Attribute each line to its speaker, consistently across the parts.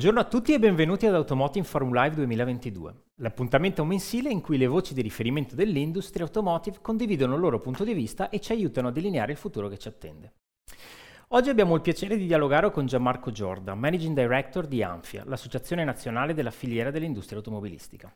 Speaker 1: Buongiorno a tutti e benvenuti ad Automotive Forum Live 2022, l'appuntamento mensile in cui le voci di riferimento dell'industria automotive condividono il loro punto di vista e ci aiutano a delineare il futuro che ci attende. Oggi abbiamo il piacere di dialogare con Gianmarco Giorda, Managing Director di Anfia, l'Associazione Nazionale della Filiera dell'Industria Automobilistica.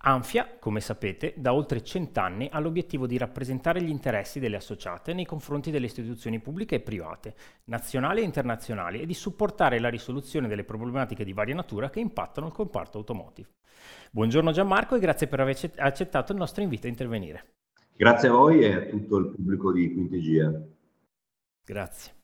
Speaker 1: Anfia, come sapete, da oltre cent'anni ha l'obiettivo di rappresentare gli interessi delle associate nei confronti delle istituzioni pubbliche e private, nazionali e internazionali, e di supportare la risoluzione delle problematiche di varia natura che impattano il comparto automotive. Buongiorno Gianmarco e grazie per aver accettato il nostro invito a intervenire.
Speaker 2: Grazie a voi e a tutto il pubblico di Quintegia.
Speaker 1: Grazie.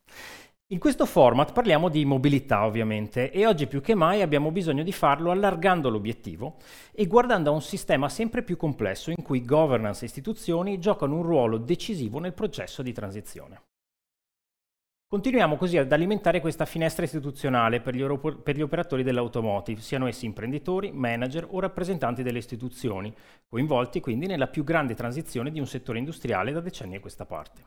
Speaker 1: In questo format parliamo di mobilità ovviamente e oggi più che mai abbiamo bisogno di farlo allargando l'obiettivo e guardando a un sistema sempre più complesso in cui governance e istituzioni giocano un ruolo decisivo nel processo di transizione. Continuiamo così ad alimentare questa finestra istituzionale per gli, or- per gli, operatori dell'automotive, siano essi imprenditori, manager o rappresentanti delle istituzioni, coinvolti quindi nella più grande transizione di un settore industriale da decenni a questa parte.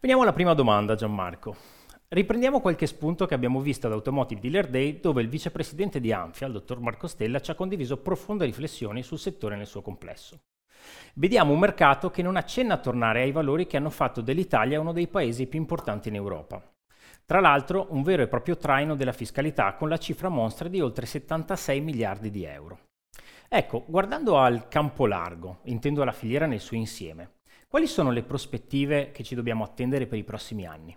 Speaker 1: Veniamo alla prima domanda, Gianmarco. Riprendiamo qualche spunto che abbiamo visto ad Automotive Dealer Day, dove il vicepresidente di Anfia, il dottor Marco Stella, ci ha condiviso profonde riflessioni sul settore nel suo complesso. Vediamo un mercato che non accenna a tornare ai valori che hanno fatto dell'Italia uno dei paesi più importanti in Europa. Tra l'altro, un vero e proprio traino della fiscalità con la cifra monstra di oltre 76 miliardi di euro. Ecco, guardando al campo largo, intendo la filiera nel suo insieme, quali sono le prospettive che ci dobbiamo attendere per i prossimi anni?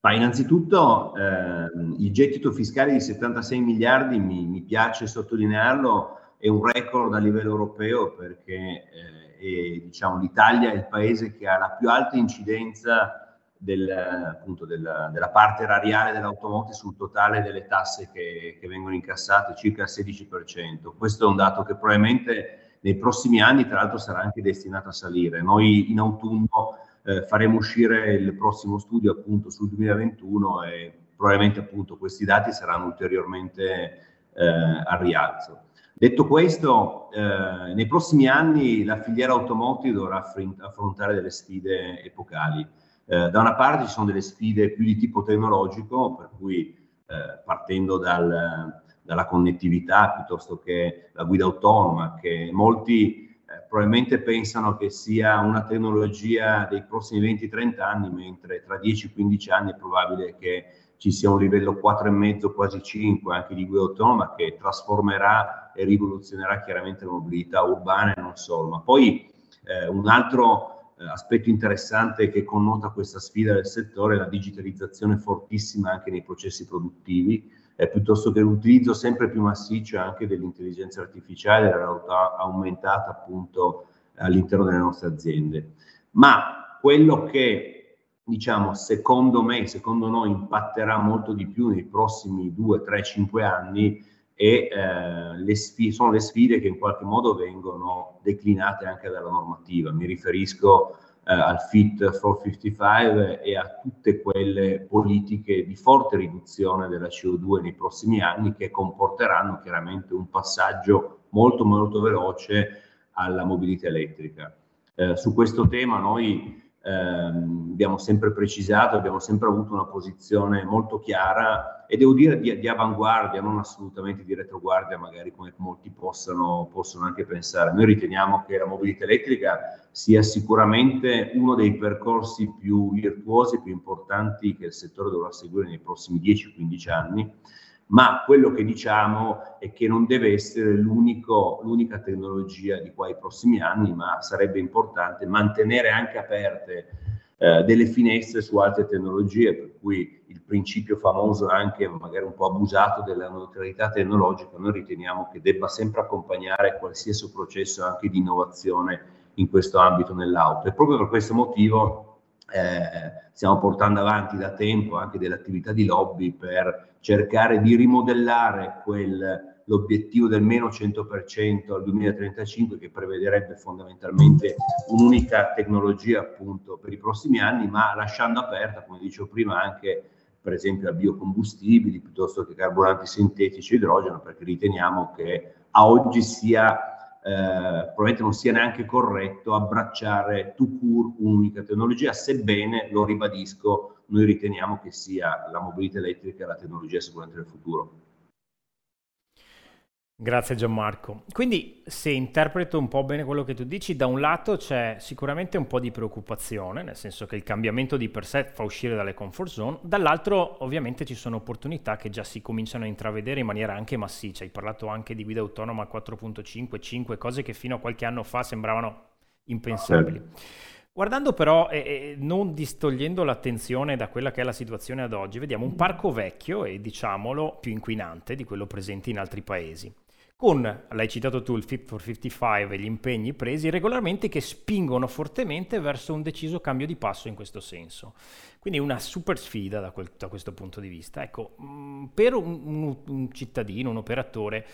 Speaker 2: Ma innanzitutto eh, il gettito fiscale di 76 miliardi, mi, mi, piace sottolinearlo, è un record a livello europeo perché eh, è, diciamo, l'Italia è il paese che ha la più alta incidenza del, appunto, della, della, parte erariale dell'automobile sul totale delle tasse che, che vengono incassate, circa il 16%. Questo è un dato che probabilmente nei prossimi anni, tra l'altro, sarà anche destinato a salire. Noi in autunno eh, faremo uscire il prossimo studio appunto sul 2021 e probabilmente appunto questi dati saranno ulteriormente eh, a rialzo. Detto questo, eh, nei prossimi anni la filiera automotive dovrà affrontare delle sfide epocali. Eh, da una parte ci sono delle sfide più di tipo tecnologico, per cui eh, partendo dal, dalla connettività piuttosto che la guida autonoma, che molti probabilmente pensano che sia una tecnologia dei prossimi 20-30 anni, mentre tra 10-15 anni è probabile che ci sia un livello 4,5, quasi 5 anche di guida autonoma che trasformerà e rivoluzionerà chiaramente la mobilità urbana e non solo. Ma poi eh, un altro eh, aspetto interessante che connota questa sfida del settore è la digitalizzazione fortissima anche nei processi produttivi eh, piuttosto che l'utilizzo sempre più massiccio anche dell'intelligenza artificiale, della realtà aumentata appunto all'interno delle nostre aziende. Ma quello che diciamo secondo me, secondo noi impatterà molto di più nei prossimi 2, 3, 5 anni e eh, le sfide, sono le sfide che in qualche modo vengono declinate anche dalla normativa. Mi riferisco eh, al Fit for 55 e a tutte quelle politiche di forte riduzione della CO2 nei prossimi anni che comporteranno chiaramente un passaggio molto molto veloce alla mobilità elettrica. Eh, su questo tema noi ehm, abbiamo sempre precisato, abbiamo sempre avuto una posizione molto chiara e devo dire di, di avanguardia, non assolutamente di retroguardia, magari come molti possano, possono anche pensare. Noi riteniamo che la mobilità elettrica sia sicuramente uno dei percorsi più virtuosi, più importanti che il settore dovrà seguire nei prossimi 10-15 anni ma quello che diciamo è che non deve essere l'unica tecnologia di qua ai prossimi anni, ma sarebbe importante mantenere anche aperte eh, delle finestre su altre tecnologie, per cui il principio famoso anche magari un po' abusato della neutralità tecnologica, noi riteniamo che debba sempre accompagnare qualsiasi processo anche di innovazione in questo ambito nell'auto. E proprio per questo motivo eh, stiamo portando avanti da tempo anche delle attività di lobby per cercare di rimodellare quel, l'obiettivo del meno 100% al 2035 che prevederebbe fondamentalmente un'unica tecnologia appunto per i prossimi anni, ma lasciando aperta, come dicevo prima, anche per esempio a biocombustibili piuttosto che carburanti sintetici e idrogeno, perché riteniamo che a oggi sia eh, probabilmente non sia neanche corretto abbracciare to cure un'unica tecnologia, sebbene, lo ribadisco, noi riteniamo che sia la mobilità elettrica la tecnologia sicuramente del futuro.
Speaker 1: Grazie Gianmarco. Quindi se interpreto un po' bene quello che tu dici, da un lato c'è sicuramente un po' di preoccupazione, nel senso che il cambiamento di per sé fa uscire dalle comfort zone, dall'altro ovviamente ci sono opportunità che già si cominciano a intravedere in maniera anche massiccia. Hai parlato anche di guida autonoma 4.5, 5, cose che fino a qualche anno fa sembravano impensabili. Guardando però e, e non distogliendo l'attenzione da quella che è la situazione ad oggi, vediamo un parco vecchio e diciamolo più inquinante di quello presente in altri paesi con, l'hai citato tu, il Fit for 55 e gli impegni presi regolarmente che spingono fortemente verso un deciso cambio di passo in questo senso. Quindi una super sfida da, quel, da questo punto di vista. Ecco, mm, per un, un, un, cittadino, un operatore,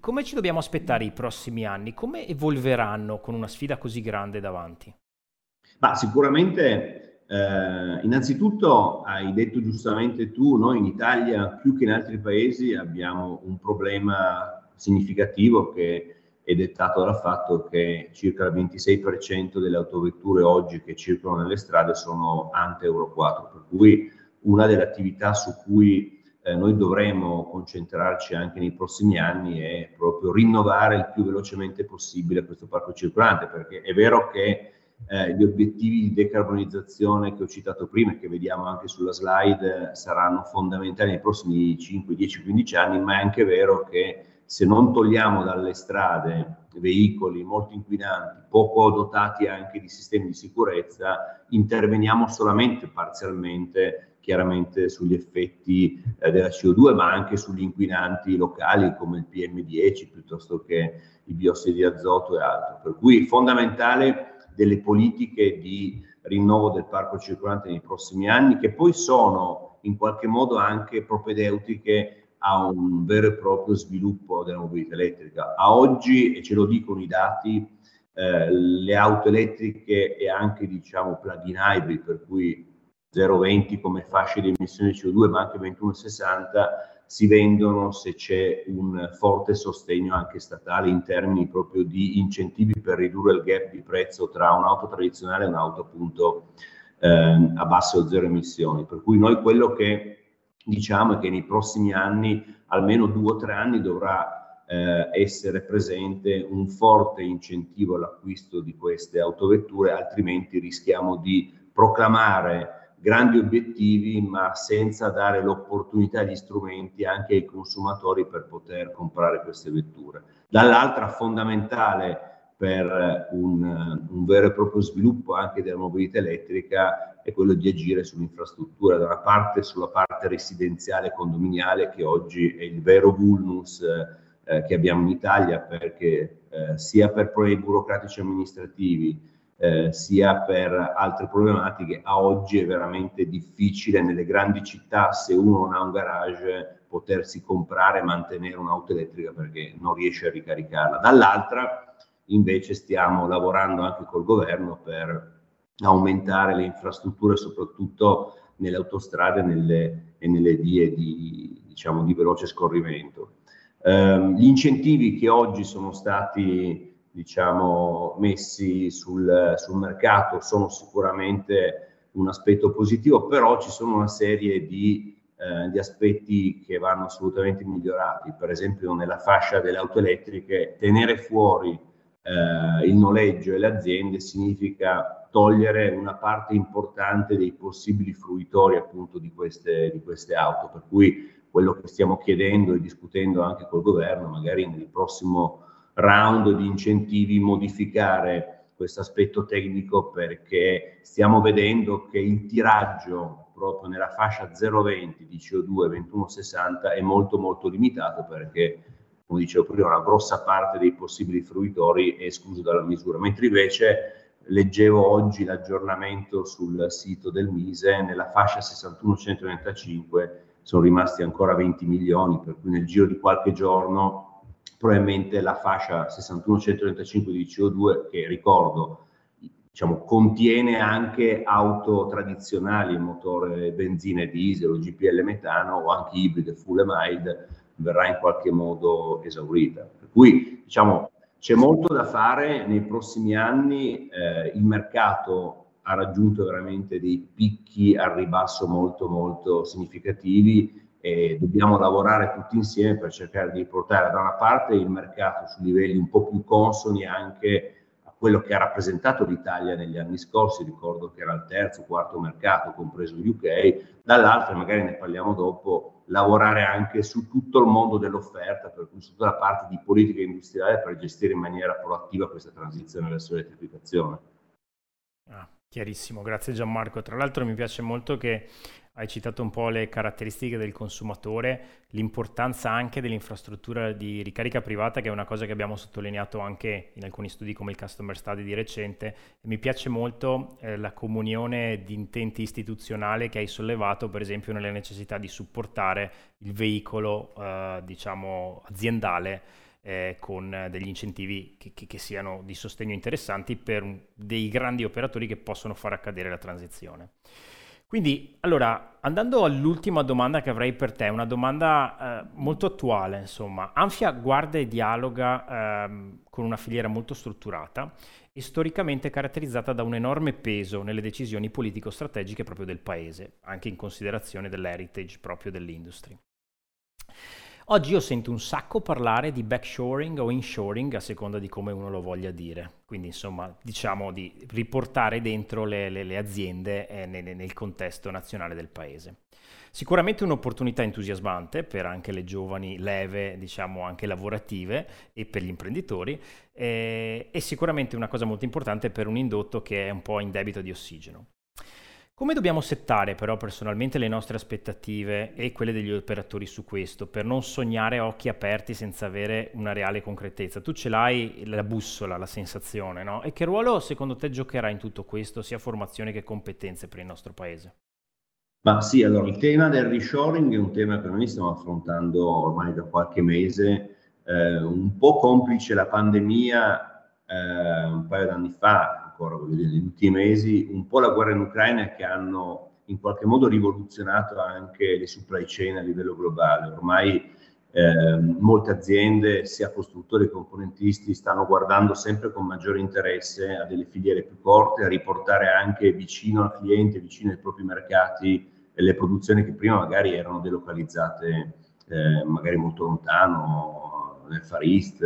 Speaker 1: come ci dobbiamo aspettare i prossimi anni? Come evolveranno con una sfida così grande davanti?
Speaker 2: Ma sicuramente, eh, innanzitutto, hai detto giustamente tu, noi in Italia più che in altri paesi abbiamo un problema significativo che è dettato dal fatto che circa il 26% delle autovetture oggi che circolano nelle strade sono ante Euro 4, per cui una delle attività su cui eh, noi dovremo concentrarci anche nei prossimi anni è proprio rinnovare il più velocemente possibile questo parco circolante, perché è vero che eh, gli obiettivi di decarbonizzazione che ho citato prima e che vediamo anche sulla slide saranno fondamentali nei prossimi 5, 10, 15 anni, ma è anche vero che se non togliamo dalle strade veicoli molto inquinanti, poco dotati anche di sistemi di sicurezza, interveniamo solamente parzialmente chiaramente sugli effetti eh, della CO2, ma anche sugli inquinanti locali come il PM10 piuttosto che i biossidi di azoto e altro. Per cui è fondamentale delle politiche di rinnovo del parco circolante nei prossimi anni, che poi sono in qualche modo anche propedeutiche a un vero e proprio sviluppo della mobilità elettrica. A oggi, e ce lo dicono i dati, eh, le auto elettriche e anche diciamo plug-in hybrid, per cui 0,20 come fasce di emissione di CO2, ma anche 21,60 si vendono se c'è un forte sostegno anche statale in termini proprio di incentivi per ridurre il gap di prezzo tra un'auto tradizionale e un'auto appunto eh, a basse o zero emissioni. Per cui noi quello che diciamo che nei prossimi anni, almeno due o tre anni, dovrà eh, essere presente un forte incentivo all'acquisto di queste autovetture, altrimenti rischiamo di proclamare grandi obiettivi ma senza dare l'opportunità di strumenti anche ai consumatori per poter comprare queste vetture. Dall'altra fondamentale per un, un, vero e proprio sviluppo anche della mobilità elettrica è quello di agire sull'infrastruttura, da una parte sulla parte residenziale e condominiale che oggi è il vero vulnus eh, che abbiamo in Italia perché eh, sia per problemi burocratici amministrativi eh, sia per altre problematiche a oggi è veramente difficile nelle grandi città se uno non ha un garage potersi comprare e mantenere un'auto elettrica perché non riesce a ricaricarla. Dall'altra invece stiamo lavorando anche col governo per aumentare le infrastrutture, soprattutto nelle autostrade nelle, e nelle vie di, diciamo, di veloce scorrimento. Eh, gli incentivi che oggi sono stati diciamo, messi sul, sul mercato sono sicuramente un aspetto positivo, però ci sono una serie di, eh, di, aspetti che vanno assolutamente migliorati. Per esempio nella fascia delle auto elettriche tenere fuori eh, il noleggio e le aziende significa togliere una parte importante dei possibili fruitori appunto di queste, di queste auto, per cui quello che stiamo chiedendo e discutendo anche col governo, magari nel prossimo round di incentivi, modificare questo aspetto tecnico perché stiamo vedendo che il tiraggio proprio nella fascia 0,20 di CO2 2160 è molto molto limitato perché come dicevo prima, una grossa parte dei possibili fruitori è escluso dalla misura, mentre invece leggevo oggi l'aggiornamento sul sito del Mise, nella fascia 61-135 sono rimasti ancora 20 milioni, per cui nel giro di qualche giorno probabilmente la fascia 61-135 di CO2, che ricordo diciamo, contiene anche auto tradizionali, motore benzina e diesel, o GPL metano o anche ibride full e mild, verrà in qualche modo esaurita. Per cui diciamo, c'è molto da fare nei prossimi anni, eh, il mercato ha raggiunto veramente dei picchi al ribasso molto molto significativi e dobbiamo lavorare tutti insieme per cercare di portare da una parte il mercato su livelli un po' più consoni anche quello che ha rappresentato l'Italia negli anni scorsi, ricordo che era il terzo, quarto mercato, compreso il UK, dall'altra, magari ne parliamo dopo, lavorare anche su tutto il mondo dell'offerta, per cui su tutta la parte di politica industriale per gestire in maniera proattiva questa transizione verso l'elettrificazione.
Speaker 1: Ah, chiarissimo, grazie Gianmarco. Tra l'altro mi piace molto che hai citato un po' le caratteristiche del consumatore, l'importanza anche dell'infrastruttura di ricarica privata, che è una cosa che abbiamo sottolineato anche in alcuni studi come il Customer Study di recente. Mi piace molto eh, la comunione di intenti istituzionale che hai sollevato, per esempio, nella necessità di supportare il veicolo, eh, diciamo, aziendale. Eh, con degli incentivi che, che, che, siano di sostegno interessanti per un, dei grandi operatori che possono far accadere la transizione. Quindi, allora, andando all'ultima domanda che avrei per te, una domanda eh, molto attuale, insomma. Anfia guarda e dialoga eh, con una filiera molto strutturata e storicamente caratterizzata da un enorme peso nelle decisioni politico-strategiche proprio del paese, anche in considerazione dell'heritage proprio dell'industria. Oggi io sento un sacco parlare di backshoring o inshoring a seconda di come uno lo voglia dire. Quindi insomma diciamo di riportare dentro le, le, le aziende eh, nel, nel contesto nazionale del paese. Sicuramente un'opportunità entusiasmante per anche le giovani leve, diciamo anche lavorative e per gli imprenditori eh, e sicuramente una cosa molto importante per un indotto che è un po' in debito di ossigeno. Come dobbiamo settare però personalmente le nostre aspettative e quelle degli operatori su questo per non sognare a occhi aperti senza avere una reale concretezza? Tu ce l'hai la bussola, la sensazione, no? E che ruolo secondo te giocherà in tutto questo, sia formazione che competenze per il nostro paese?
Speaker 2: Ma sì, allora il tema del reshoring è un tema che noi stiamo affrontando ormai da qualche mese, eh, un po' complice la pandemia eh, un paio d'anni fa, ancora voglio dire, negli ultimi mesi, un po' la guerra in Ucraina che hanno in qualche modo rivoluzionato anche le supply chain a livello globale. Ormai eh, molte aziende, sia costruttori che componentisti, stanno guardando sempre con maggiore interesse a delle filiere più corte, a riportare anche vicino al cliente, vicino ai propri mercati, le produzioni che prima magari erano delocalizzate eh, magari molto lontano, nel Far East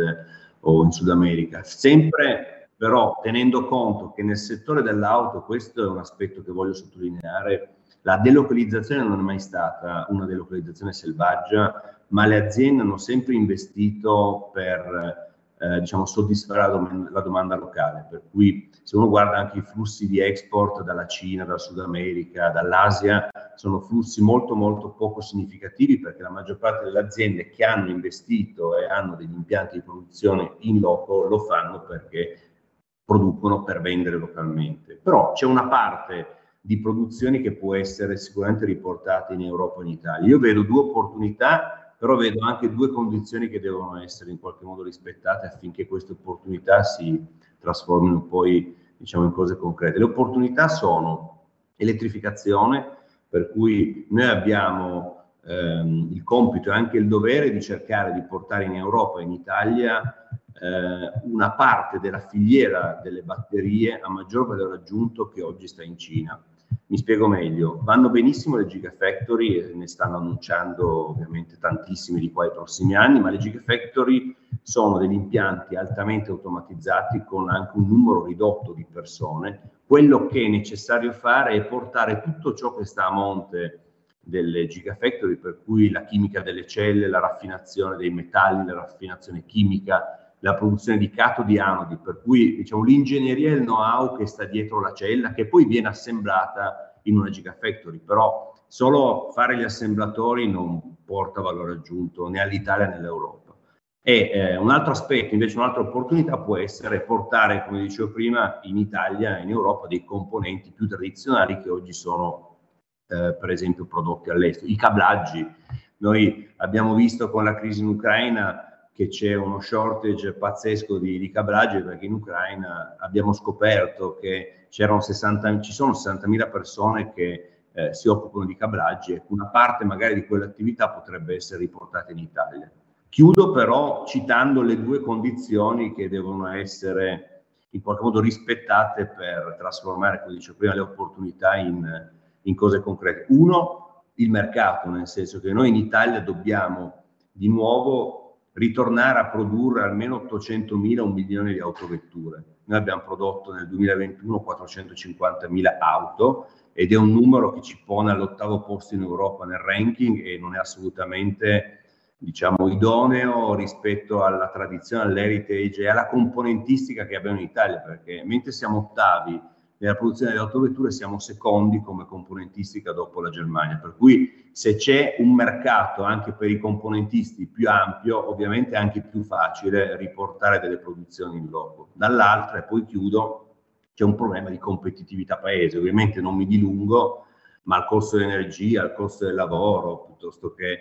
Speaker 2: o in Sud America. Sempre però tenendo conto che nel settore dell'auto, questo è un aspetto che voglio sottolineare, la delocalizzazione non è mai stata una delocalizzazione selvaggia, ma le aziende hanno sempre investito per eh, diciamo, soddisfare la, dom- la, domanda locale. Per cui se uno guarda anche i flussi di export dalla Cina, dal Sud America, dall'Asia, sono flussi molto molto poco significativi perché la maggior parte delle aziende che hanno investito e hanno degli impianti di produzione in loco lo fanno perché producono per vendere localmente. Però c'è una parte di produzioni che può essere sicuramente riportata in Europa e in Italia. Io vedo due opportunità, però vedo anche due condizioni che devono essere in qualche modo rispettate affinché queste opportunità si trasformino poi diciamo, in cose concrete. Le opportunità sono elettrificazione, per cui noi abbiamo ehm, il compito e anche il dovere di cercare di portare in Europa e in Italia eh, una parte della filiera delle batterie a maggior valore aggiunto che oggi sta in Cina. Mi spiego meglio, vanno benissimo le Gigafactory e ne stanno annunciando ovviamente tantissimi di qua ai prossimi anni, ma le Gigafactory sono degli impianti altamente automatizzati con anche un numero ridotto di persone. Quello che è necessario fare è portare tutto ciò che sta a monte delle Gigafactory, per cui la chimica delle celle, la raffinazione dei metalli, la raffinazione chimica, la produzione di catodi anodi, per cui diciamo, l'ingegneria e il know-how che sta dietro la cella, che poi viene assemblata in una gigafactory, però solo fare gli assemblatori non porta valore aggiunto né all'Italia né all'Europa. E eh, un altro aspetto, invece un'altra opportunità può essere portare, come dicevo prima, in Italia e in Europa dei componenti più tradizionali che oggi sono eh, per esempio prodotti all'estero. I cablaggi, noi abbiamo visto con la crisi in Ucraina che c'è uno shortage pazzesco di, di cablaggi perché in Ucraina abbiamo scoperto che 60, ci sono 60.000 persone che eh, si occupano di cablaggi e una parte magari di quell'attività potrebbe essere riportata in Italia. Chiudo però citando le due condizioni che devono essere in qualche modo rispettate per trasformare, come dicevo prima, le opportunità in, in cose concrete. Uno, il mercato, nel senso che noi in Italia dobbiamo di nuovo ritornare a produrre almeno 800.000, un milione di autovetture. Noi abbiamo prodotto nel 2021 450.000 auto ed è un numero che ci pone all'ottavo posto in Europa nel ranking e non è assolutamente diciamo, idoneo rispetto alla tradizione, all'heritage e alla componentistica che abbiamo in Italia, perché mentre siamo ottavi nella produzione delle autovetture siamo secondi come componentistica dopo la Germania, per cui se c'è un mercato anche per i componentisti più ampio, ovviamente è anche più facile riportare delle produzioni in loco. Dall'altra, e poi chiudo, c'è un problema di competitività paese, ovviamente non mi dilungo, ma il costo dell'energia, il costo del lavoro, piuttosto che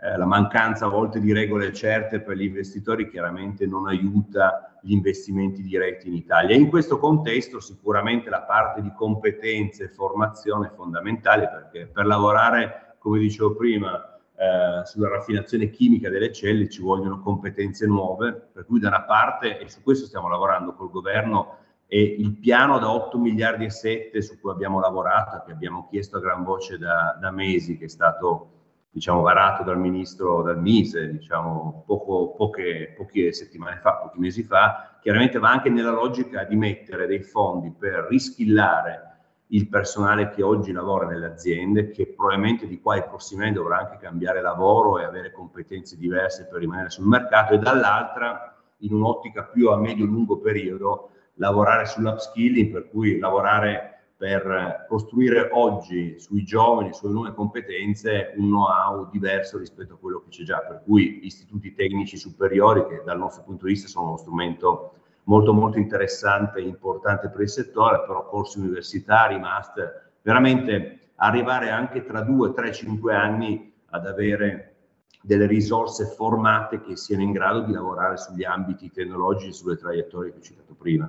Speaker 2: eh, la mancanza a volte di regole certe per gli investitori chiaramente non aiuta gli investimenti diretti in Italia. in questo contesto sicuramente la parte di competenze e formazione è fondamentale perché per lavorare, come dicevo prima, eh, sulla raffinazione chimica delle celle ci vogliono competenze nuove, per cui da una parte, e su questo stiamo lavorando col governo, e il piano da 8 miliardi e 7 su cui abbiamo lavorato, che abbiamo chiesto a gran voce da, da mesi, che è stato diciamo, varato dal ministro, dal Mise, diciamo, poco, poche, poche settimane fa, pochi mesi fa, chiaramente va anche nella logica di mettere dei fondi per rischillare il personale che oggi lavora nelle aziende, che probabilmente di qua ai prossimi anni dovrà anche cambiare lavoro e avere competenze diverse per rimanere sul mercato, e dall'altra, in un'ottica più a medio-lungo periodo, lavorare sull'upskilling, per cui lavorare per costruire oggi sui giovani, sulle nuove competenze, un know-how diverso rispetto a quello che c'è già, per cui istituti tecnici superiori, che dal nostro punto di vista sono uno strumento molto molto interessante e importante per il settore, però corsi universitari, master, veramente arrivare anche tra due, tre, cinque anni ad avere delle risorse formate che siano in grado di lavorare sugli ambiti tecnologici, sulle traiettorie che ho citato prima.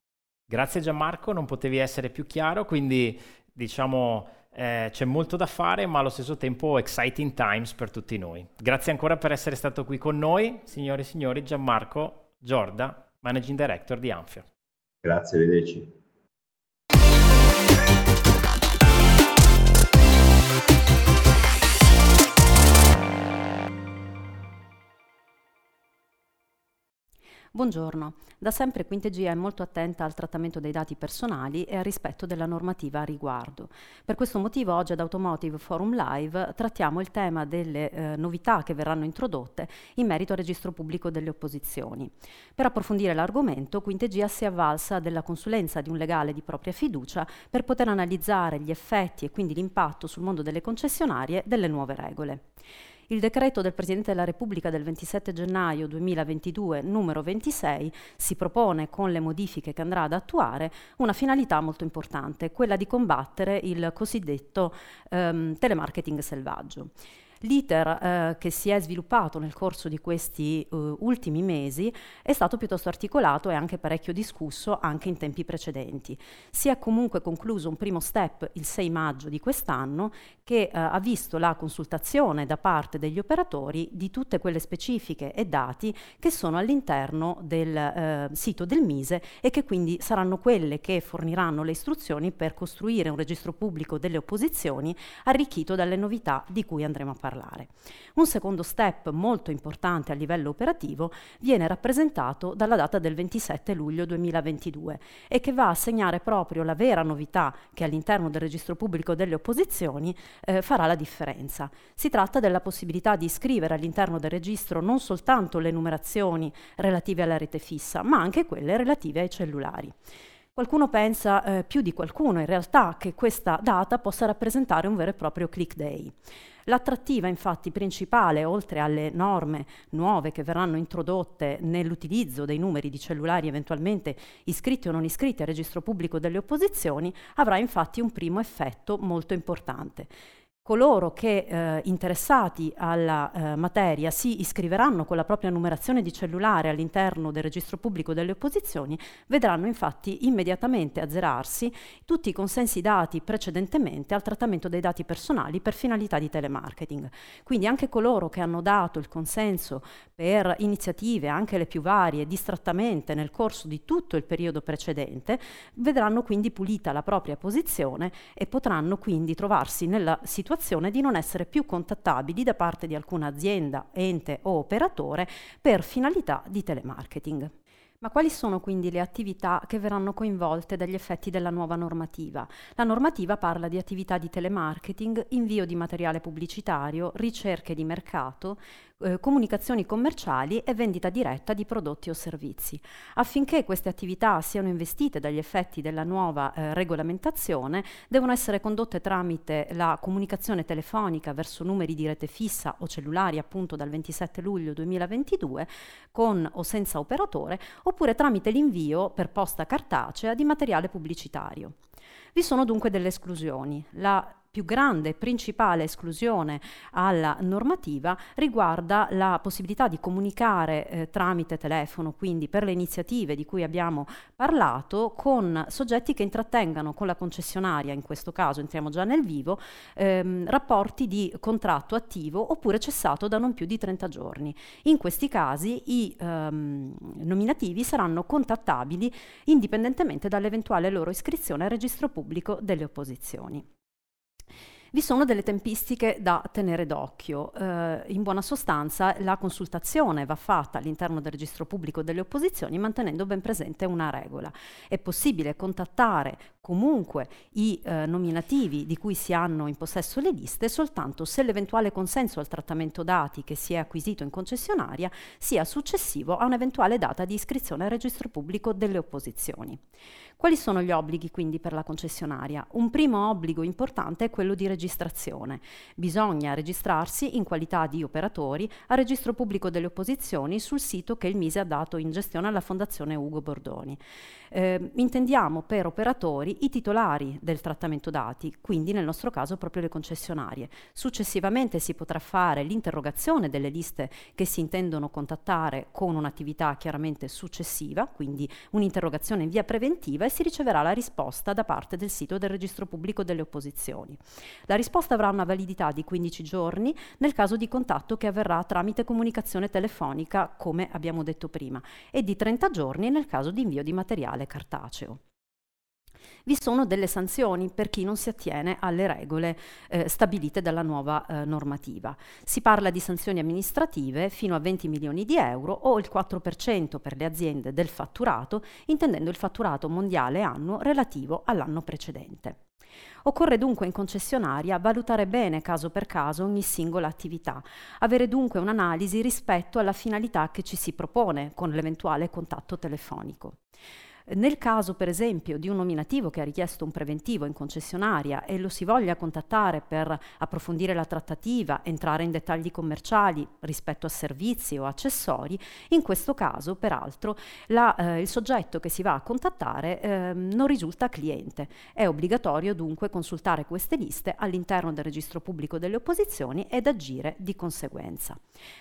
Speaker 1: Grazie Gianmarco, non potevi essere più chiaro, quindi diciamo eh, c'è molto da fare, ma allo stesso tempo exciting times per tutti noi. Grazie ancora per essere stato qui con noi, signore e signori, Gianmarco Giorda, Managing Director di Anfia.
Speaker 2: Grazie, arrivederci.
Speaker 3: Buongiorno. Da sempre Quintegia è molto attenta al trattamento dei dati personali e al rispetto della normativa a riguardo. Per questo motivo oggi ad Automotive Forum Live trattiamo il tema delle eh, novità che verranno introdotte in merito al registro pubblico delle opposizioni. Per approfondire l'argomento, Quintegia si è avvalsa della consulenza di un legale di propria fiducia per poter analizzare gli effetti e quindi l'impatto sul mondo delle concessionarie delle nuove regole. Il decreto del Presidente della Repubblica del 27 gennaio 2022, numero 26, si propone, con le modifiche che andrà ad attuare, una finalità molto importante, quella di combattere il cosiddetto ehm, telemarketing selvaggio. L'iter eh, che si è sviluppato nel corso di questi eh, ultimi mesi è stato piuttosto articolato e anche parecchio discusso anche in tempi precedenti. Si è comunque concluso un primo step il 6 maggio di quest'anno che eh, ha visto la consultazione da parte degli operatori di tutte quelle specifiche e dati che sono all'interno del eh, sito del Mise e che quindi saranno quelle che forniranno le istruzioni per costruire un registro pubblico delle opposizioni arricchito dalle novità di cui andremo a parlare parlare. Un secondo step molto importante a livello operativo viene rappresentato dalla data del 27 luglio 2022 e che va a segnare proprio la vera novità che all'interno del registro pubblico delle opposizioni eh, farà la differenza. Si tratta della possibilità di iscrivere all'interno del registro non soltanto le numerazioni relative alla rete fissa, ma anche quelle relative ai cellulari. Qualcuno pensa eh, più di qualcuno in realtà che questa data possa rappresentare un vero e proprio click day. L'attrattiva infatti principale, oltre alle norme nuove che verranno introdotte nell'utilizzo dei numeri di cellulari eventualmente iscritti o non iscritti al registro pubblico delle opposizioni, avrà infatti un primo effetto molto importante coloro che eh, interessati alla eh, materia si iscriveranno con la propria numerazione di cellulare all'interno del registro pubblico delle opposizioni vedranno infatti immediatamente azzerarsi tutti i consensi dati precedentemente al trattamento dei dati personali per finalità di telemarketing. Quindi anche coloro che hanno dato il consenso per iniziative, anche le più varie, distrattamente nel corso di tutto il periodo precedente, vedranno quindi pulita la propria posizione e potranno quindi trovarsi nella situazione situazione di non essere più contattabili da parte di alcuna azienda, ente o operatore per finalità di telemarketing. Ma quali sono quindi le attività che verranno coinvolte dagli effetti della nuova normativa? La normativa parla di attività di telemarketing, invio di materiale pubblicitario, ricerche di mercato, eh, comunicazioni commerciali e vendita diretta di prodotti o servizi. Affinché queste attività siano investite dagli effetti della nuova eh, regolamentazione, devono essere condotte tramite la comunicazione telefonica verso numeri di rete fissa o cellulari appunto dal 27 luglio 2022 con o senza operatore oppure tramite l'invio per posta cartacea di materiale pubblicitario. Vi sono dunque delle esclusioni. La più grande e principale esclusione alla normativa riguarda la possibilità di comunicare eh, tramite telefono, quindi per le iniziative di cui abbiamo parlato, con soggetti che intrattengano con la concessionaria, in questo caso entriamo già nel vivo, ehm, rapporti di contratto attivo oppure cessato da non più di 30 giorni. In questi casi i ehm, nominativi saranno contattabili indipendentemente dall'eventuale loro iscrizione al registro pubblico delle opposizioni. Vi sono delle tempistiche da tenere d'occhio. Eh, in buona sostanza la consultazione va fatta all'interno del registro pubblico delle opposizioni mantenendo ben presente una regola. È possibile contattare comunque i eh, nominativi di cui si hanno in possesso le liste soltanto se l'eventuale consenso al trattamento dati che si è acquisito in concessionaria sia successivo a un'eventuale data di iscrizione al registro pubblico delle opposizioni. Quali sono gli obblighi quindi per la concessionaria? Un primo obbligo importante è quello di registrazione. Bisogna registrarsi in qualità di operatori al registro pubblico delle opposizioni sul sito che il Mise ha dato in gestione alla Fondazione Ugo Bordoni. Eh, intendiamo per operatori i titolari del trattamento dati, quindi nel nostro caso proprio le concessionarie. Successivamente si potrà fare l'interrogazione delle liste che si intendono contattare con un'attività chiaramente successiva, quindi un'interrogazione in via preventiva e si riceverà la risposta da parte del sito del registro pubblico delle opposizioni. La risposta avrà una validità di 15 giorni nel caso di contatto che avverrà tramite comunicazione telefonica, come abbiamo detto prima, e di 30 giorni nel caso di invio di materiale cartaceo vi sono delle sanzioni per chi non si attiene alle regole eh, stabilite dalla nuova eh, normativa. Si parla di sanzioni amministrative fino a 20 milioni di euro o il 4% per le aziende del fatturato, intendendo il fatturato mondiale annuo relativo all'anno precedente. Occorre dunque in concessionaria valutare bene caso per caso ogni singola attività, avere dunque un'analisi rispetto alla finalità che ci si propone con l'eventuale contatto telefonico. Nel caso, per esempio, di un nominativo che ha richiesto un preventivo in concessionaria e lo si voglia contattare per approfondire la trattativa, entrare in dettagli commerciali rispetto a servizi o accessori, in questo caso, peraltro, la, eh, il soggetto che si va a contattare eh, non risulta cliente. È obbligatorio dunque consultare queste liste all'interno del registro pubblico delle opposizioni ed agire di conseguenza.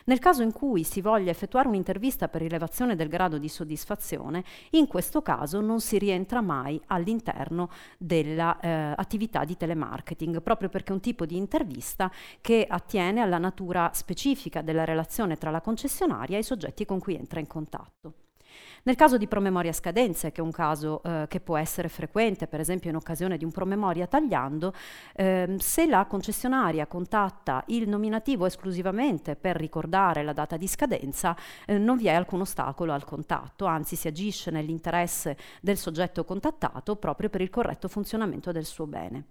Speaker 3: Nel caso in cui si voglia effettuare un'intervista per rilevazione del grado di soddisfazione, in questo caso caso non si rientra mai all'interno dell'attività eh, di telemarketing, proprio perché è un tipo di intervista che attiene alla natura specifica della relazione tra la concessionaria e i soggetti con cui entra in contatto. Nel caso di promemoria scadenze, che è un caso eh, che può essere frequente, per esempio in occasione di un promemoria tagliando, eh, se la concessionaria contatta il nominativo esclusivamente per ricordare la data di scadenza, eh, non vi è alcun ostacolo al contatto, anzi si agisce nell'interesse del soggetto contattato proprio per il corretto funzionamento del suo bene.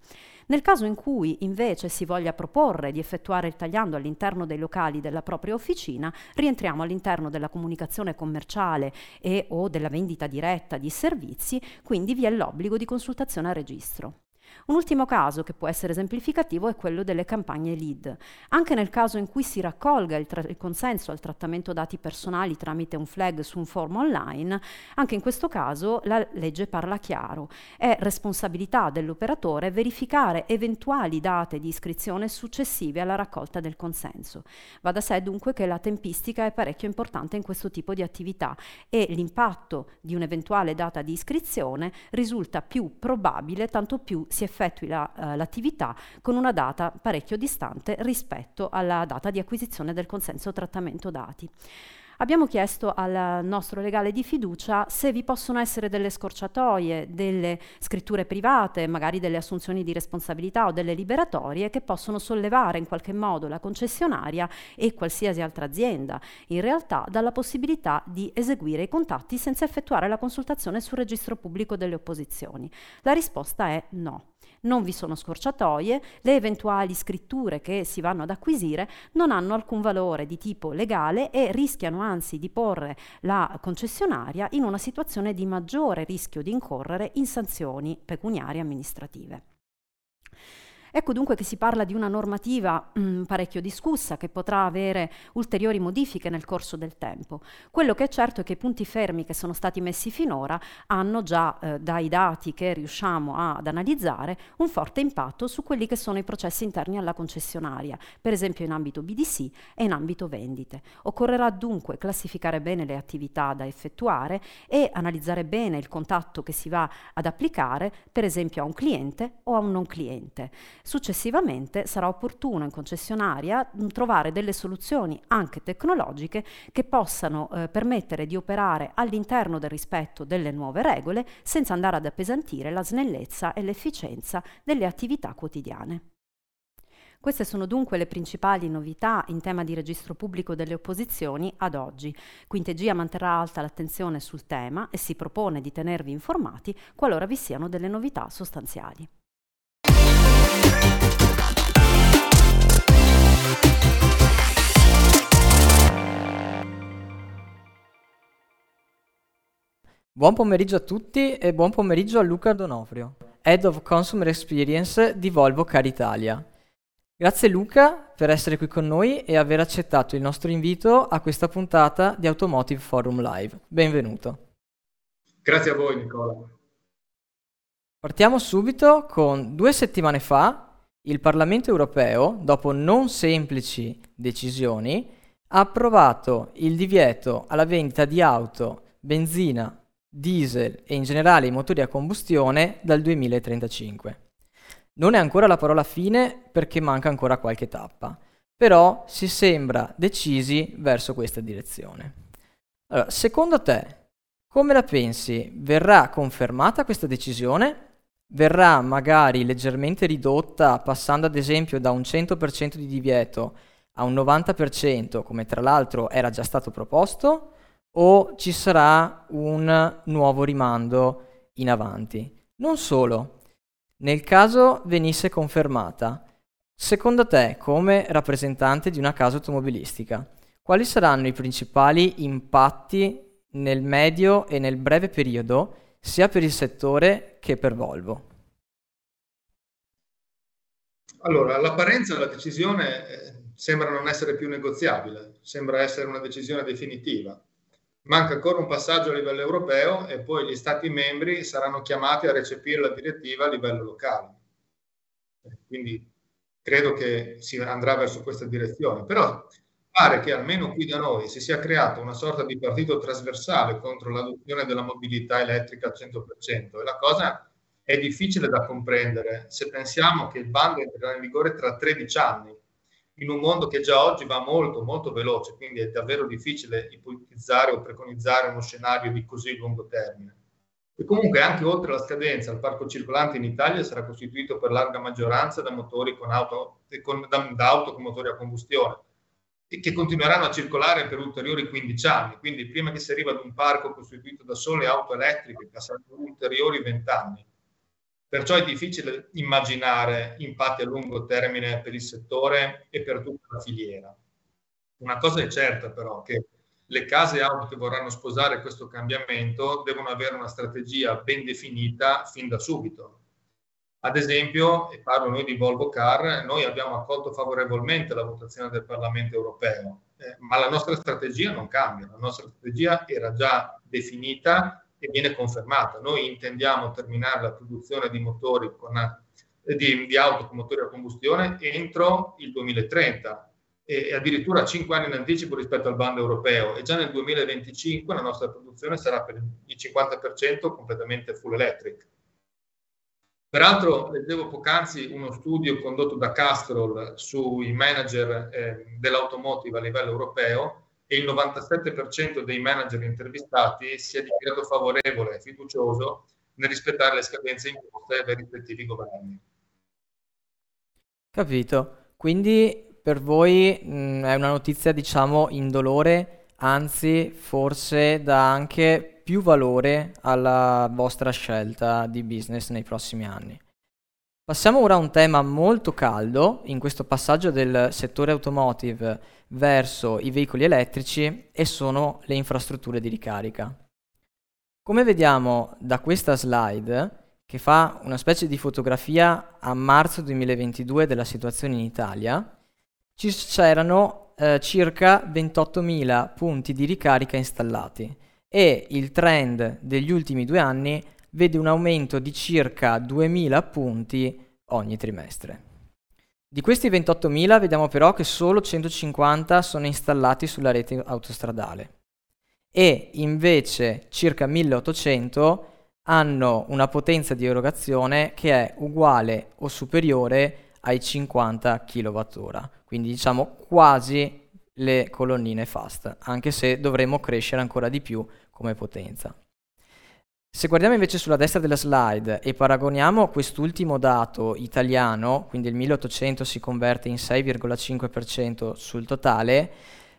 Speaker 3: Nel caso in cui invece si voglia proporre di effettuare il tagliando all'interno dei locali della propria officina, rientriamo all'interno della comunicazione commerciale e o della vendita diretta di servizi, quindi vi è l'obbligo di consultazione a registro. Un ultimo caso che può essere esemplificativo è quello delle campagne lead. Anche nel caso in cui si raccolga il, tra- il consenso al trattamento dati personali tramite un flag su un forum online, anche in questo caso la legge parla chiaro. È responsabilità dell'operatore verificare eventuali date di iscrizione successive alla raccolta del consenso. Va da sé dunque che la tempistica è parecchio importante in questo tipo di attività e l'impatto di un'eventuale data di iscrizione risulta più probabile tanto più si effettui la, uh, l'attività con una data parecchio distante rispetto alla data di acquisizione del consenso trattamento dati. Abbiamo chiesto al nostro legale di fiducia se vi possono essere delle scorciatoie, delle scritture private, magari delle assunzioni di responsabilità o delle liberatorie che possono sollevare in qualche modo la concessionaria e qualsiasi altra azienda, in realtà dalla possibilità di eseguire i contatti senza effettuare la consultazione sul registro pubblico delle opposizioni. La risposta è no non vi sono scorciatoie, le eventuali scritture che si vanno ad acquisire non hanno alcun valore di tipo legale e rischiano anzi di porre la concessionaria in una situazione di maggiore rischio di incorrere in sanzioni pecuniarie amministrative. Ecco dunque che si parla di una normativa mh, mm, parecchio discussa che potrà avere ulteriori modifiche nel corso del tempo. Quello che è certo è che i punti fermi che sono stati messi finora hanno già, eh, dai dati che riusciamo ad analizzare, un forte impatto su quelli che sono i processi interni alla concessionaria, per esempio in ambito BDC e in ambito vendite. Occorrerà dunque classificare bene le attività da effettuare e analizzare bene il contatto che si va ad applicare, per esempio a un cliente o a un non cliente. Successivamente sarà opportuno in concessionaria trovare delle soluzioni anche tecnologiche che possano eh, permettere di operare all'interno del rispetto delle nuove regole senza andare ad appesantire la snellezza e l'efficienza delle attività quotidiane. Queste sono dunque le principali novità in tema di registro pubblico delle opposizioni ad oggi. Quintegia manterrà alta l'attenzione sul tema e si propone di tenervi informati qualora vi siano delle novità sostanziali.
Speaker 4: Buon pomeriggio a tutti e buon pomeriggio a Luca Donofrio, Head of Consumer Experience di Volvo Car Italia. Grazie Luca per essere qui con noi e aver accettato il nostro invito a questa puntata di Automotive Forum Live. Benvenuto.
Speaker 5: Grazie a voi Nicola.
Speaker 4: Partiamo subito con due settimane fa il Parlamento europeo, dopo non semplici decisioni, ha approvato il divieto alla vendita di auto, benzina, diesel e in generale i motori a combustione dal 2035. Non è ancora la parola fine perché manca ancora qualche tappa, però si sembra decisi verso questa direzione. Allora, secondo te, come la pensi? Verrà confermata questa decisione? Verrà magari leggermente ridotta passando ad esempio da un 100% di divieto a un 90%, come tra l'altro era già stato proposto? o ci sarà un nuovo rimando in avanti. Non solo, nel caso venisse confermata, secondo te, come rappresentante di una casa automobilistica, quali saranno i principali impatti nel medio e nel breve periodo sia per il settore che per Volvo?
Speaker 5: Allora, all'apparenza la decisione eh, sembra non essere più negoziabile, sembra essere una decisione definitiva. Manca ancora un passaggio a livello europeo e poi gli Stati membri saranno chiamati a recepire la direttiva a livello locale. Quindi credo che si andrà verso questa direzione. Però pare che almeno qui da noi si sia creato una sorta di partito trasversale contro l'adozione della mobilità elettrica al 100% e la cosa è difficile da comprendere se pensiamo che il bando entrerà in vigore tra 13 anni in un mondo che già oggi va molto, molto veloce, quindi è davvero difficile ipotizzare o preconizzare uno scenario di così lungo termine. E comunque anche oltre la scadenza, il parco circolante in Italia sarà costituito per larga maggioranza da motori con auto, con, da, da auto con motori a combustione che continueranno a circolare per ulteriori 15 anni. Quindi prima che si arriva ad un parco costituito da sole auto elettriche, passeranno ulteriori 20 anni. Perciò è difficile immaginare impatti a lungo termine per il settore e per tutta la filiera. Una cosa è certa però, che le case auto che vorranno sposare questo cambiamento devono avere una strategia ben definita fin da subito. Ad esempio, e parlo noi di Volvo Car, noi abbiamo accolto favorevolmente la votazione del Parlamento europeo, eh, ma la nostra strategia non cambia, la nostra strategia era già definita e viene confermata. Noi intendiamo terminare la produzione di motori con, eh, di, di auto con motori a combustione entro il 2030 e addirittura 5 anni in anticipo rispetto al bando europeo e già nel 2025 la nostra produzione sarà per il 50% completamente full electric. Peraltro leggevo poc'anzi uno studio condotto da Castrol sui manager eh, dell'automotive a livello europeo e il 97% dei manager intervistati si è dichiarato favorevole e fiducioso nel rispettare le scadenze imposte dai rispettivi governi.
Speaker 4: Capito. Quindi per voi mh, è una notizia, diciamo, indolore, anzi forse dà anche più valore alla vostra scelta di business nei prossimi anni. Passiamo ora a un tema molto caldo in questo passaggio del settore automotive verso i veicoli elettrici e sono le infrastrutture di ricarica. Come vediamo da questa slide, che fa una specie di fotografia a marzo 2022 della situazione in Italia, c'erano eh, circa 28.000 punti di ricarica installati e il trend degli ultimi due anni vede un aumento di circa 2.000 punti ogni trimestre. Di questi 28.000 vediamo però che solo 150 sono installati sulla rete autostradale e invece circa 1.800 hanno una potenza di erogazione che è uguale o superiore ai 50 kWh, quindi diciamo quasi le colonnine fast, anche se dovremmo crescere ancora di più come potenza. Se guardiamo invece sulla destra della slide e paragoniamo quest'ultimo dato italiano, quindi il 1800 si converte in 6,5% sul totale,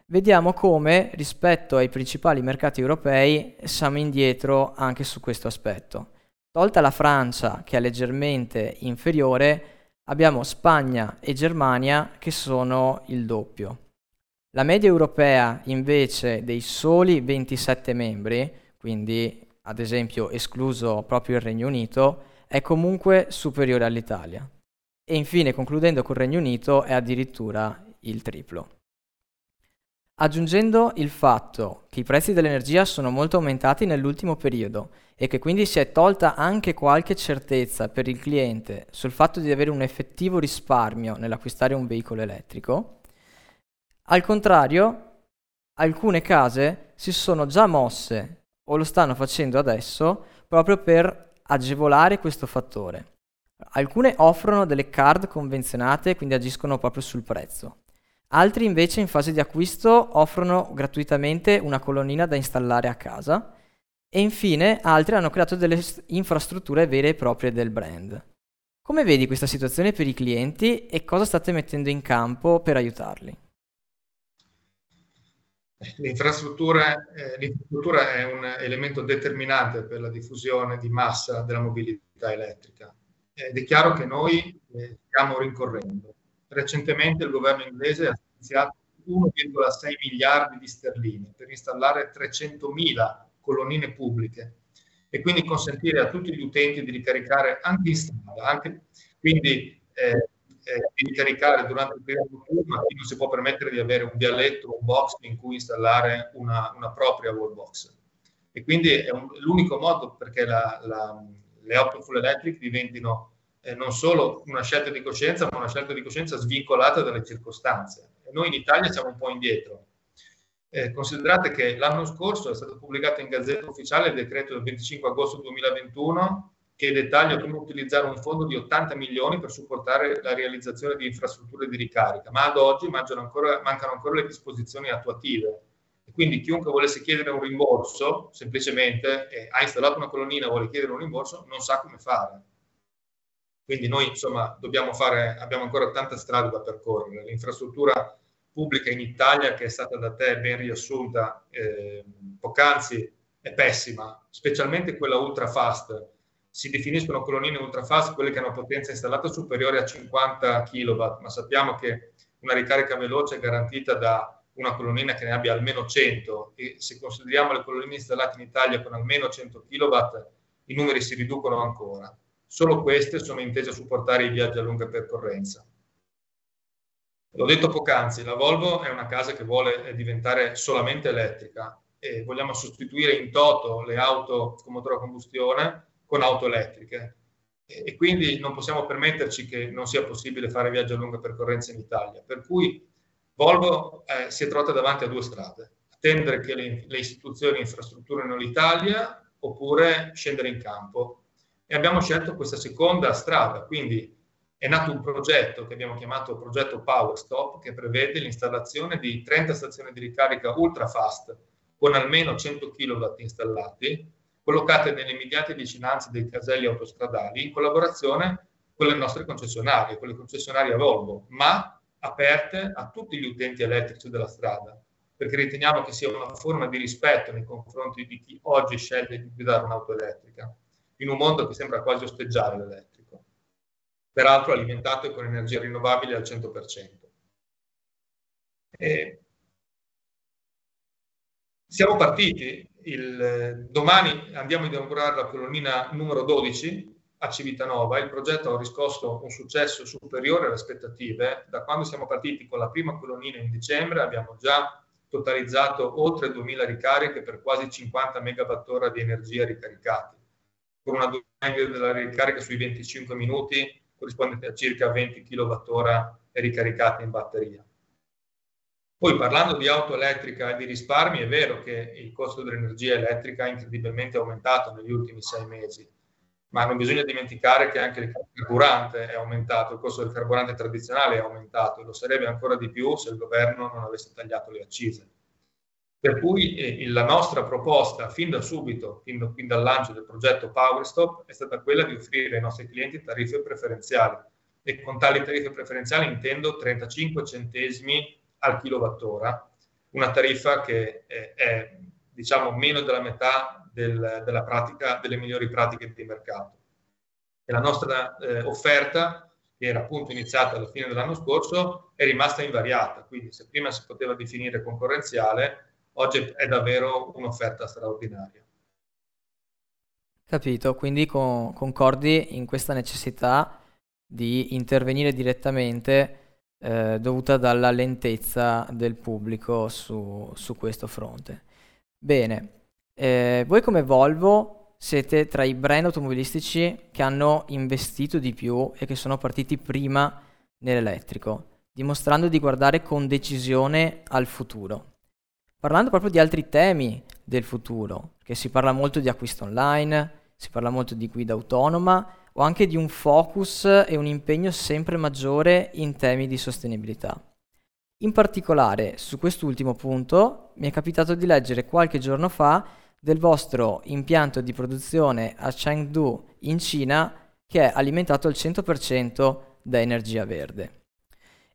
Speaker 4: vediamo come rispetto ai principali mercati europei siamo indietro anche su questo aspetto. Tolta la Francia che è leggermente inferiore, abbiamo Spagna e Germania che sono il doppio. La media europea invece dei soli 27 membri, quindi ad esempio escluso proprio il Regno Unito, è comunque superiore all'Italia. E infine, concludendo col Regno Unito, è addirittura il triplo. Aggiungendo il fatto che i prezzi dell'energia sono molto aumentati nell'ultimo periodo e che quindi si è tolta anche qualche certezza per il cliente sul fatto di avere un effettivo risparmio nell'acquistare un veicolo elettrico, al contrario, alcune case si sono già mosse o lo stanno facendo adesso proprio per agevolare questo fattore. Alcune offrono delle card convenzionate, quindi agiscono proprio sul prezzo. Altri invece in fase di acquisto offrono gratuitamente una colonnina da installare a casa e infine altri hanno creato delle infrastrutture vere e proprie del brand. Come vedi questa situazione per i clienti e cosa state mettendo in campo per aiutarli?
Speaker 5: L'infrastruttura, eh, l'infrastruttura è un elemento determinante per la diffusione di massa della mobilità elettrica ed è chiaro che noi eh, stiamo rincorrendo. Recentemente il governo inglese ha iniziato 1,6 miliardi di sterline per installare 300.000 colonnine pubbliche e quindi consentire a tutti gli utenti di ricaricare anche in strada, anche, quindi eh, eh, di ricaricare durante il periodo notturno, chi non si può permettere di avere un vialetto un box in cui installare una, una propria wallbox. E quindi è un, l'unico modo perché la, la, le auto full electric diventino eh, non solo una scelta di coscienza, ma una scelta di coscienza svincolata dalle circostanze. E noi in Italia siamo un po' indietro. Eh, considerate che l'anno scorso è stato pubblicato in Gazzetta Ufficiale il decreto del 25 agosto 2021 che dettaglia come utilizzare un fondo di 80 milioni per supportare la realizzazione di infrastrutture di ricarica, ma ad oggi ancora, mancano ancora le disposizioni attuative. Quindi chiunque volesse chiedere un rimborso, semplicemente eh, ha installato una colonnina e vuole chiedere un rimborso, non sa come fare. Quindi noi insomma fare, abbiamo ancora tanta strada da percorrere. L'infrastruttura pubblica in Italia, che è stata da te ben riassunta eh, poc'anzi, è pessima, specialmente quella ultra fast si definiscono colonnine ultrafast quelle che hanno potenza installata superiore a 50 kW, ma sappiamo che una ricarica veloce è garantita da una colonnina che ne abbia almeno 100 e se consideriamo le colonnine installate in Italia con almeno 100 kW, i numeri si riducono ancora. solo queste sono intese a supportare i viaggi a lunga percorrenza. L'ho detto poc'anzi, la Volvo è una casa che vuole diventare solamente elettrica e vogliamo sostituire in toto le auto con motore a combustione con auto elettriche e quindi non possiamo permetterci che non sia possibile fare viaggi a lunga percorrenza in Italia. Per cui Volvo eh, si è trovata davanti a due strade, attendere che le, le istituzioni infrastrutturino l'Italia oppure scendere in campo. E abbiamo scelto questa seconda strada, quindi è nato un progetto che abbiamo chiamato progetto Power Stop che prevede l'installazione di 30 stazioni di ricarica ultra fast con almeno 100 kW installati, collocate nelle immediate vicinanze dei caselli autostradali in collaborazione con le nostre concessionarie, con le concessionarie Volvo, ma aperte a tutti gli utenti elettrici della strada, perché riteniamo che sia una forma di rispetto nei confronti di chi oggi sceglie di guidare un'auto elettrica, in un mondo che sembra quasi osteggiare l'elettrico peraltro alimentate con energie rinnovabili al 100%. E siamo partiti, il, domani andiamo ad inaugurare la colonnina numero 12 a Civitanova, il progetto ha riscosso un successo superiore alle aspettative, da quando siamo partiti con la prima colonnina in dicembre abbiamo già totalizzato oltre 2000 ricariche per quasi 50 MWh di energia ricaricati, con una durata della ricarica sui 25 minuti corrispondente a circa 20 kWh ricaricati in batteria. Poi parlando di auto elettrica e di risparmi, è vero che il costo dell'energia elettrica è incredibilmente aumentato negli ultimi sei mesi, ma non bisogna dimenticare che anche il carburante è aumentato, il costo del carburante tradizionale è aumentato e lo sarebbe ancora di più se il governo non avesse tagliato le accise. Per cui eh, la nostra proposta fin da subito, fin, fin dal lancio del progetto PowerStop, è stata quella di offrire ai nostri clienti tariffe preferenziali. E con tali tariffe preferenziali intendo 35 centesimi al kilowattora, una tariffa che è, è diciamo meno della metà del, della pratica, delle migliori pratiche di mercato. E la nostra eh, offerta, che era appunto iniziata alla fine dell'anno scorso, è rimasta invariata. Quindi se prima si poteva definire concorrenziale, oggi è davvero un'offerta straordinaria.
Speaker 4: Capito, quindi con, concordi in questa necessità di intervenire direttamente eh, dovuta dalla lentezza del pubblico su, su questo fronte. Bene, eh, voi come Volvo siete tra i brand automobilistici che hanno investito di più e che sono partiti prima nell'elettrico, dimostrando di guardare con decisione al futuro parlando proprio di altri temi del futuro, perché si parla molto di acquisto online, si parla molto di guida autonoma o anche di un focus e un impegno sempre maggiore in temi di sostenibilità. In particolare su quest'ultimo punto mi è capitato di leggere qualche giorno fa del vostro impianto di produzione a Chengdu in Cina che è alimentato al 100% da energia verde.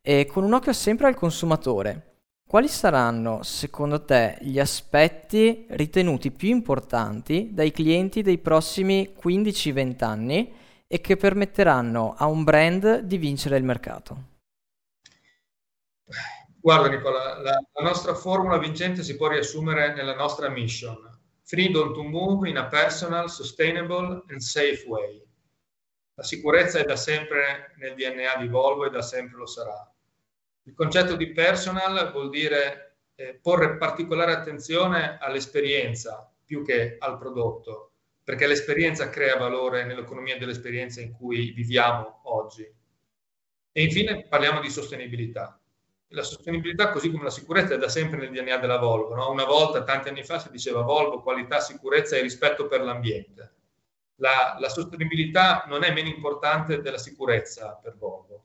Speaker 4: E con un occhio sempre al consumatore, quali saranno, secondo te, gli aspetti ritenuti più importanti dai clienti dei prossimi 15-20 anni e che permetteranno a un brand di vincere il mercato?
Speaker 5: Guarda Nicola, la, la nostra formula vincente si può riassumere nella nostra mission. Freedom to move in a personal, sustainable and safe way. La sicurezza è da sempre nel DNA di Volvo e da sempre lo sarà il concetto di personal vuol dire eh, porre particolare attenzione all'esperienza più che al prodotto, perché l'esperienza crea valore nell'economia dell'esperienza in cui viviamo oggi. E infine parliamo di sostenibilità. La sostenibilità, così come la sicurezza, è da sempre nel DNA della Volvo. No? Una volta, tanti anni fa, si diceva Volvo, qualità, sicurezza e rispetto per l'ambiente. La, la sostenibilità non è meno importante della sicurezza per Volvo.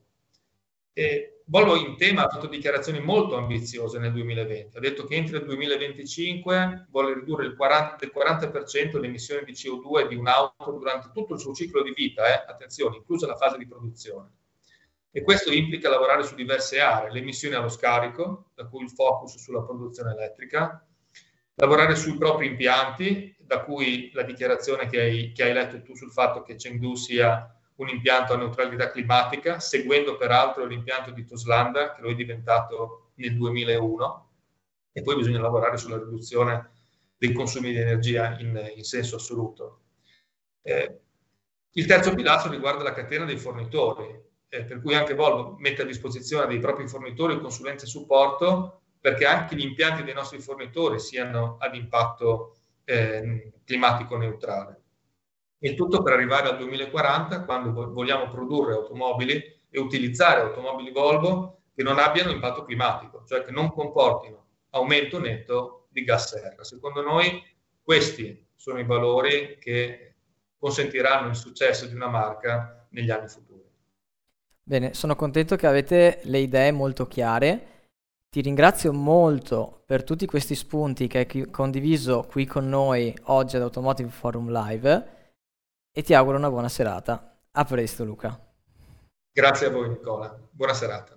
Speaker 5: E Volvo in tema ha fatto dichiarazioni molto ambiziose nel 2020. Ha detto che entro il 2025 vuole ridurre il 40%, del 40% le emissioni di CO2 di un'auto durante tutto il suo ciclo di vita, eh? attenzione, inclusa la fase di produzione. E questo implica lavorare su diverse aree, le emissioni allo scarico, da cui il focus sulla produzione elettrica, lavorare sui propri impianti, da cui la dichiarazione che hai, che hai letto tu sul fatto che Chengdu sia un impianto a neutralità climatica, seguendo peraltro l'impianto di Toslanda, che lo è diventato nel 2001, e poi bisogna lavorare sulla riduzione dei consumi di energia in, in senso assoluto. Eh, Il terzo pilastro riguarda la catena dei fornitori, eh, per cui anche Volvo mette a disposizione dei propri fornitori consulenza e supporto perché anche gli impianti dei nostri fornitori siano ad impatto eh, climatico neutrale. Il tutto per arrivare al 2040, quando vogliamo produrre automobili e utilizzare automobili Volvo che non abbiano impatto climatico, cioè che non comportino aumento netto di gas serra. Secondo noi questi sono i valori che consentiranno il successo di una marca negli anni futuri.
Speaker 4: Bene, sono contento che avete le idee molto chiare. Ti ringrazio molto per tutti questi spunti che hai condiviso qui con noi oggi ad Automotive Forum Live e ti auguro una buona serata. A presto Luca.
Speaker 5: Grazie a voi Nicola. Buona serata.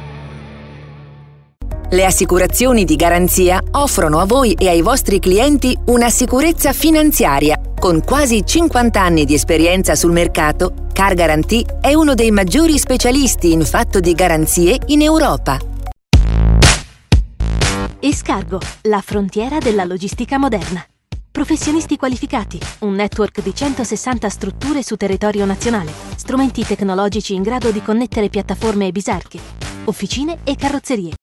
Speaker 6: Le assicurazioni di garanzia offrono a voi e ai vostri clienti una sicurezza finanziaria. Con quasi 50 anni di esperienza sul mercato, Car Guarantee è uno dei maggiori specialisti in fatto di garanzie in Europa.
Speaker 7: Escargo, la frontiera della logistica moderna. Professionisti qualificati, un network di 160 strutture su territorio nazionale, strumenti tecnologici in grado di connettere piattaforme e bisarche, officine e carrozzerie.